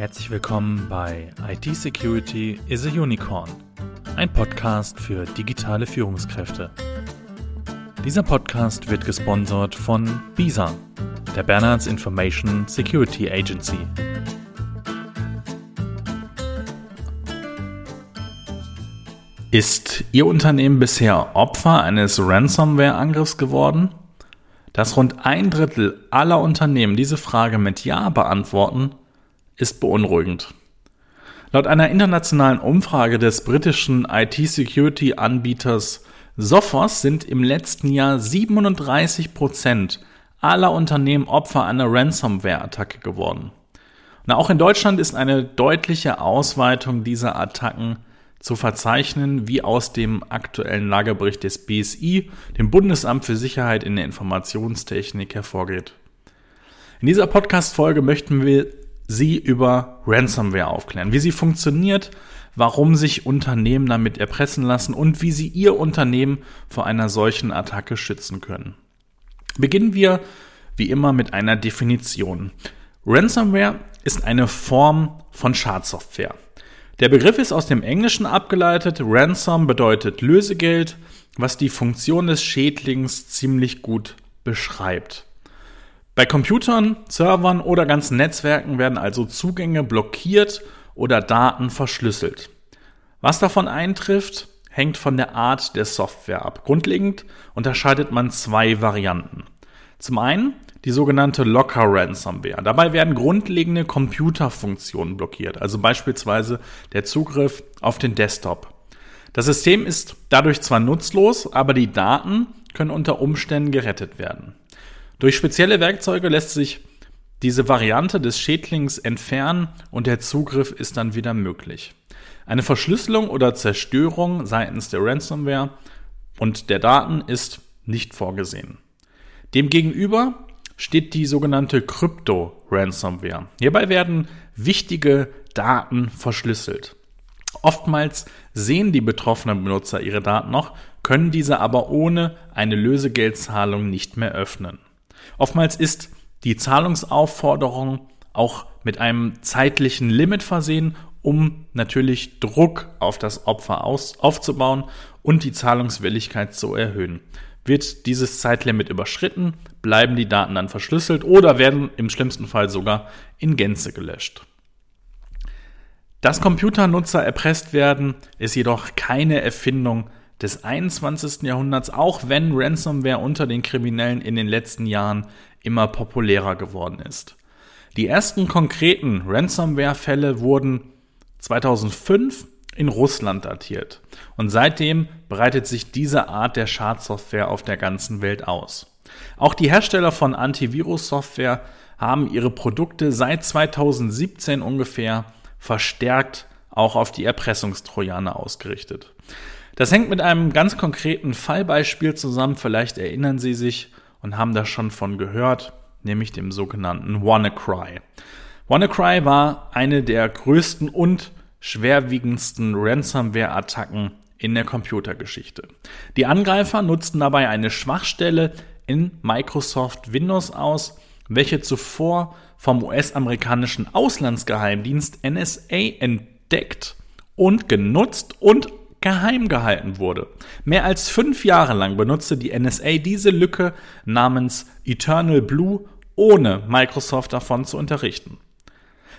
Herzlich willkommen bei IT Security is a Unicorn, ein Podcast für digitale Führungskräfte. Dieser Podcast wird gesponsert von BISA, der Bernards Information Security Agency. Ist Ihr Unternehmen bisher Opfer eines Ransomware-Angriffs geworden? Dass rund ein Drittel aller Unternehmen diese Frage mit Ja beantworten, ist beunruhigend. Laut einer internationalen Umfrage des britischen IT-Security-Anbieters Sophos sind im letzten Jahr 37 Prozent aller Unternehmen Opfer einer Ransomware-Attacke geworden. Und auch in Deutschland ist eine deutliche Ausweitung dieser Attacken zu verzeichnen, wie aus dem aktuellen Lagerbericht des BSI, dem Bundesamt für Sicherheit in der Informationstechnik, hervorgeht. In dieser Podcast-Folge möchten wir Sie über Ransomware aufklären, wie sie funktioniert, warum sich Unternehmen damit erpressen lassen und wie sie ihr Unternehmen vor einer solchen Attacke schützen können. Beginnen wir wie immer mit einer Definition. Ransomware ist eine Form von Schadsoftware. Der Begriff ist aus dem Englischen abgeleitet. Ransom bedeutet Lösegeld, was die Funktion des Schädlings ziemlich gut beschreibt. Bei Computern, Servern oder ganzen Netzwerken werden also Zugänge blockiert oder Daten verschlüsselt. Was davon eintrifft, hängt von der Art der Software ab. Grundlegend unterscheidet man zwei Varianten. Zum einen die sogenannte Locker Ransomware. Dabei werden grundlegende Computerfunktionen blockiert, also beispielsweise der Zugriff auf den Desktop. Das System ist dadurch zwar nutzlos, aber die Daten können unter Umständen gerettet werden. Durch spezielle Werkzeuge lässt sich diese Variante des Schädlings entfernen und der Zugriff ist dann wieder möglich. Eine Verschlüsselung oder Zerstörung seitens der Ransomware und der Daten ist nicht vorgesehen. Demgegenüber steht die sogenannte Krypto-Ransomware. Hierbei werden wichtige Daten verschlüsselt. Oftmals sehen die betroffenen Benutzer ihre Daten noch, können diese aber ohne eine Lösegeldzahlung nicht mehr öffnen. Oftmals ist die Zahlungsaufforderung auch mit einem zeitlichen Limit versehen, um natürlich Druck auf das Opfer aus, aufzubauen und die Zahlungswilligkeit zu erhöhen. Wird dieses Zeitlimit überschritten, bleiben die Daten dann verschlüsselt oder werden im schlimmsten Fall sogar in Gänze gelöscht. Dass Computernutzer erpresst werden, ist jedoch keine Erfindung des 21. Jahrhunderts, auch wenn Ransomware unter den Kriminellen in den letzten Jahren immer populärer geworden ist. Die ersten konkreten Ransomware-Fälle wurden 2005 in Russland datiert und seitdem breitet sich diese Art der Schadsoftware auf der ganzen Welt aus. Auch die Hersteller von Antivirus-Software haben ihre Produkte seit 2017 ungefähr verstärkt auch auf die Erpressungstrojaner ausgerichtet. Das hängt mit einem ganz konkreten Fallbeispiel zusammen, vielleicht erinnern Sie sich und haben da schon von gehört, nämlich dem sogenannten WannaCry. WannaCry war eine der größten und schwerwiegendsten Ransomware-Attacken in der Computergeschichte. Die Angreifer nutzten dabei eine Schwachstelle in Microsoft Windows aus, welche zuvor vom US-amerikanischen Auslandsgeheimdienst NSA entdeckt und genutzt und geheim gehalten wurde. Mehr als fünf Jahre lang benutzte die NSA diese Lücke namens Eternal Blue, ohne Microsoft davon zu unterrichten.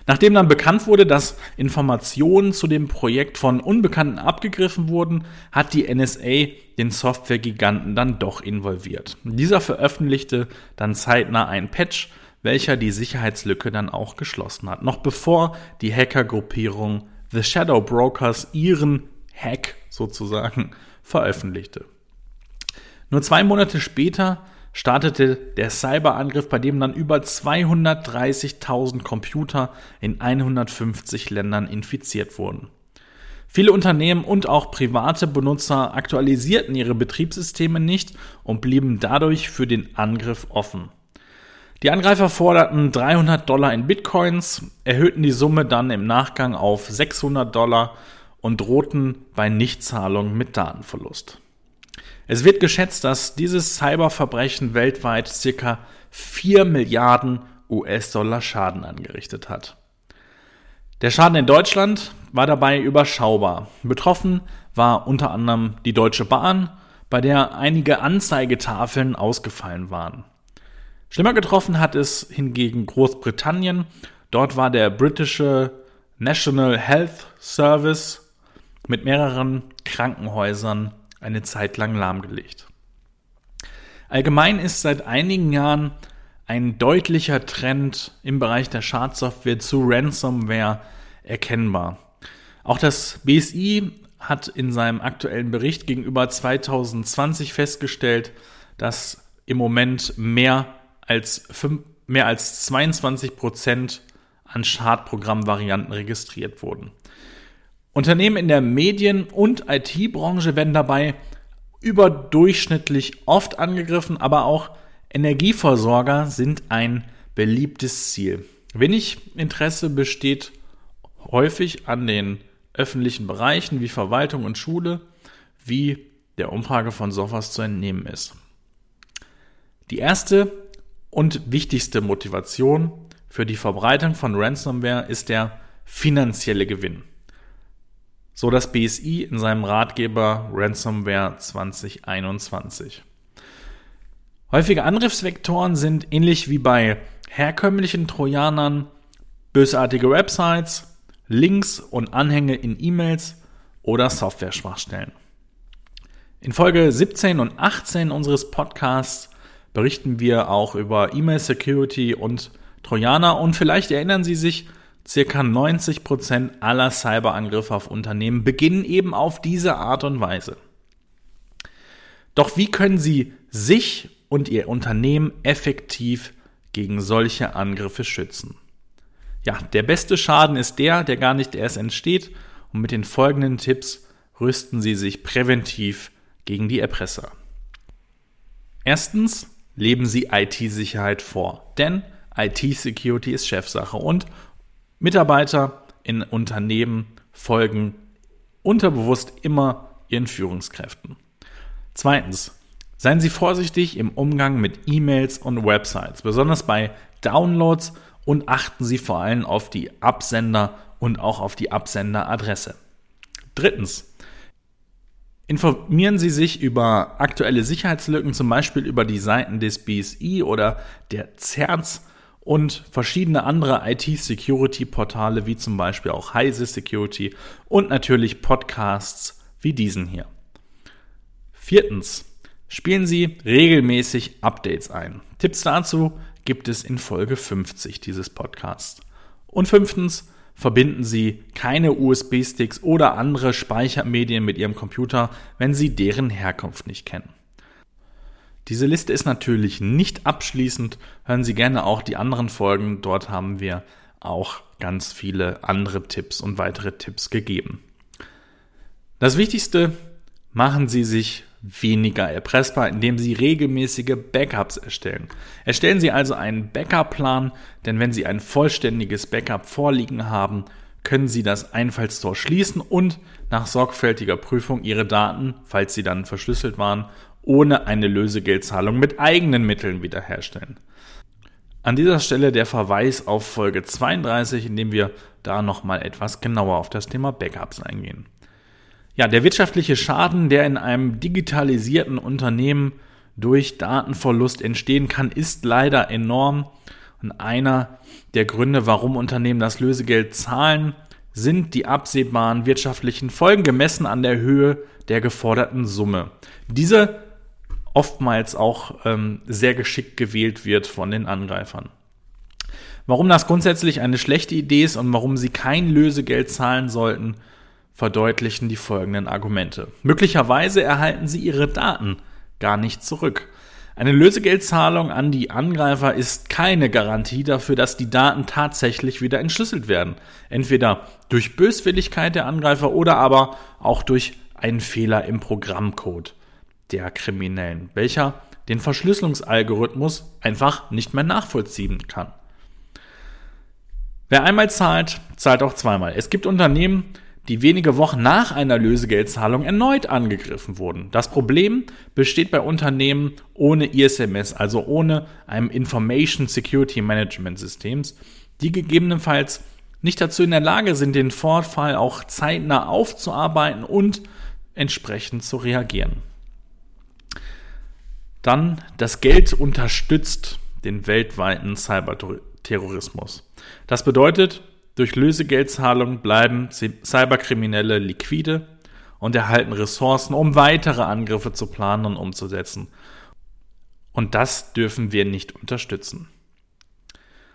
Nachdem dann bekannt wurde, dass Informationen zu dem Projekt von Unbekannten abgegriffen wurden, hat die NSA den Softwaregiganten dann doch involviert. Dieser veröffentlichte dann zeitnah einen Patch, welcher die Sicherheitslücke dann auch geschlossen hat, noch bevor die Hackergruppierung The Shadow Brokers ihren Hack sozusagen veröffentlichte. Nur zwei Monate später startete der Cyberangriff, bei dem dann über 230.000 Computer in 150 Ländern infiziert wurden. Viele Unternehmen und auch private Benutzer aktualisierten ihre Betriebssysteme nicht und blieben dadurch für den Angriff offen. Die Angreifer forderten 300 Dollar in Bitcoins, erhöhten die Summe dann im Nachgang auf 600 Dollar und drohten bei Nichtzahlung mit Datenverlust. Es wird geschätzt, dass dieses Cyberverbrechen weltweit circa 4 Milliarden US-Dollar Schaden angerichtet hat. Der Schaden in Deutschland war dabei überschaubar. Betroffen war unter anderem die Deutsche Bahn, bei der einige Anzeigetafeln ausgefallen waren. Schlimmer getroffen hat es hingegen Großbritannien. Dort war der britische National Health Service mit mehreren Krankenhäusern eine Zeit lang lahmgelegt. Allgemein ist seit einigen Jahren ein deutlicher Trend im Bereich der Schadsoftware zu Ransomware erkennbar. Auch das BSI hat in seinem aktuellen Bericht gegenüber 2020 festgestellt, dass im Moment mehr als, 5, mehr als 22 Prozent an Schadprogrammvarianten registriert wurden. Unternehmen in der Medien- und IT-Branche werden dabei überdurchschnittlich oft angegriffen, aber auch Energieversorger sind ein beliebtes Ziel. Wenig Interesse besteht häufig an den öffentlichen Bereichen wie Verwaltung und Schule, wie der Umfrage von Sophos zu entnehmen ist. Die erste und wichtigste Motivation für die Verbreitung von Ransomware ist der finanzielle Gewinn. So das BSI in seinem Ratgeber Ransomware 2021. Häufige Angriffsvektoren sind ähnlich wie bei herkömmlichen Trojanern bösartige Websites, Links und Anhänge in E-Mails oder Software-Schwachstellen. In Folge 17 und 18 unseres Podcasts berichten wir auch über E-Mail-Security und Trojaner und vielleicht erinnern Sie sich, circa 90 Prozent aller Cyberangriffe auf Unternehmen beginnen eben auf diese Art und Weise. Doch wie können Sie sich und Ihr Unternehmen effektiv gegen solche Angriffe schützen. Ja, der beste Schaden ist der, der gar nicht erst entsteht und mit den folgenden Tipps rüsten Sie sich präventiv gegen die Erpresser. Erstens leben Sie IT-Sicherheit vor, denn IT-Security ist Chefsache und Mitarbeiter in Unternehmen folgen unterbewusst immer ihren Führungskräften. Zweitens, Seien Sie vorsichtig im Umgang mit E-Mails und Websites, besonders bei Downloads und achten Sie vor allem auf die Absender und auch auf die Absenderadresse. Drittens. Informieren Sie sich über aktuelle Sicherheitslücken, zum Beispiel über die Seiten des BSI oder der CERNS und verschiedene andere IT-Security-Portale wie zum Beispiel auch Heise Security und natürlich Podcasts wie diesen hier. Viertens. Spielen Sie regelmäßig Updates ein. Tipps dazu gibt es in Folge 50 dieses Podcasts. Und fünftens, verbinden Sie keine USB-Sticks oder andere Speichermedien mit Ihrem Computer, wenn Sie deren Herkunft nicht kennen. Diese Liste ist natürlich nicht abschließend. Hören Sie gerne auch die anderen Folgen. Dort haben wir auch ganz viele andere Tipps und weitere Tipps gegeben. Das Wichtigste, machen Sie sich weniger erpressbar, indem Sie regelmäßige Backups erstellen. Erstellen Sie also einen Backup-Plan, denn wenn Sie ein vollständiges Backup vorliegen haben, können Sie das Einfallstor schließen und nach sorgfältiger Prüfung Ihre Daten, falls sie dann verschlüsselt waren, ohne eine Lösegeldzahlung mit eigenen Mitteln wiederherstellen. An dieser Stelle der Verweis auf Folge 32, in dem wir da nochmal etwas genauer auf das Thema Backups eingehen. Ja, der wirtschaftliche Schaden, der in einem digitalisierten Unternehmen durch Datenverlust entstehen kann, ist leider enorm. Und einer der Gründe, warum Unternehmen das Lösegeld zahlen, sind die absehbaren wirtschaftlichen Folgen gemessen an der Höhe der geforderten Summe. Diese oftmals auch ähm, sehr geschickt gewählt wird von den Angreifern. Warum das grundsätzlich eine schlechte Idee ist und warum sie kein Lösegeld zahlen sollten, verdeutlichen die folgenden Argumente. Möglicherweise erhalten sie ihre Daten gar nicht zurück. Eine Lösegeldzahlung an die Angreifer ist keine Garantie dafür, dass die Daten tatsächlich wieder entschlüsselt werden. Entweder durch Böswilligkeit der Angreifer oder aber auch durch einen Fehler im Programmcode der Kriminellen, welcher den Verschlüsselungsalgorithmus einfach nicht mehr nachvollziehen kann. Wer einmal zahlt, zahlt auch zweimal. Es gibt Unternehmen, die wenige Wochen nach einer Lösegeldzahlung erneut angegriffen wurden. Das Problem besteht bei Unternehmen ohne ISMS, also ohne einem Information Security Management Systems, die gegebenenfalls nicht dazu in der Lage sind, den Vorfall auch zeitnah aufzuarbeiten und entsprechend zu reagieren. Dann das Geld unterstützt den weltweiten Cyberterrorismus. Das bedeutet, durch Lösegeldzahlungen bleiben Cyberkriminelle liquide und erhalten Ressourcen, um weitere Angriffe zu planen und umzusetzen. Und das dürfen wir nicht unterstützen.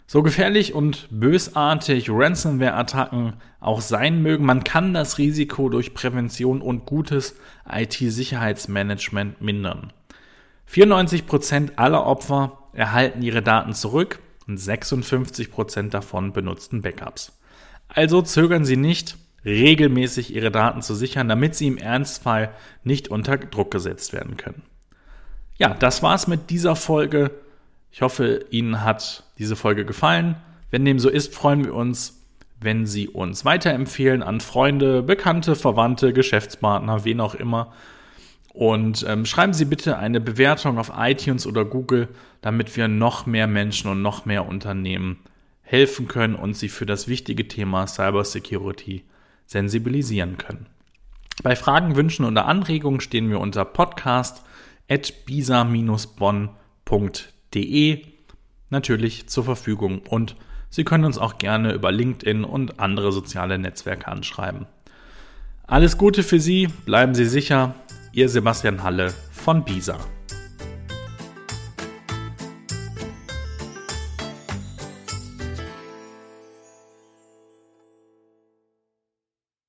So gefährlich und bösartig Ransomware-Attacken auch sein mögen, man kann das Risiko durch Prävention und gutes IT-Sicherheitsmanagement mindern. 94% aller Opfer erhalten ihre Daten zurück und 56% davon benutzten Backups. Also zögern Sie nicht, regelmäßig Ihre Daten zu sichern, damit sie im Ernstfall nicht unter Druck gesetzt werden können. Ja, das war's mit dieser Folge. Ich hoffe, Ihnen hat diese Folge gefallen. Wenn dem so ist, freuen wir uns, wenn Sie uns weiterempfehlen an Freunde, Bekannte, Verwandte, Geschäftspartner, wen auch immer. Und ähm, schreiben Sie bitte eine Bewertung auf iTunes oder Google, damit wir noch mehr Menschen und noch mehr Unternehmen helfen können und sie für das wichtige Thema Cybersecurity sensibilisieren können. Bei Fragen, Wünschen oder Anregungen stehen wir unter podcast.bisa-bonn.de de natürlich zur Verfügung und Sie können uns auch gerne über LinkedIn und andere soziale Netzwerke anschreiben. Alles Gute für Sie, bleiben Sie sicher, Ihr Sebastian Halle von BISA.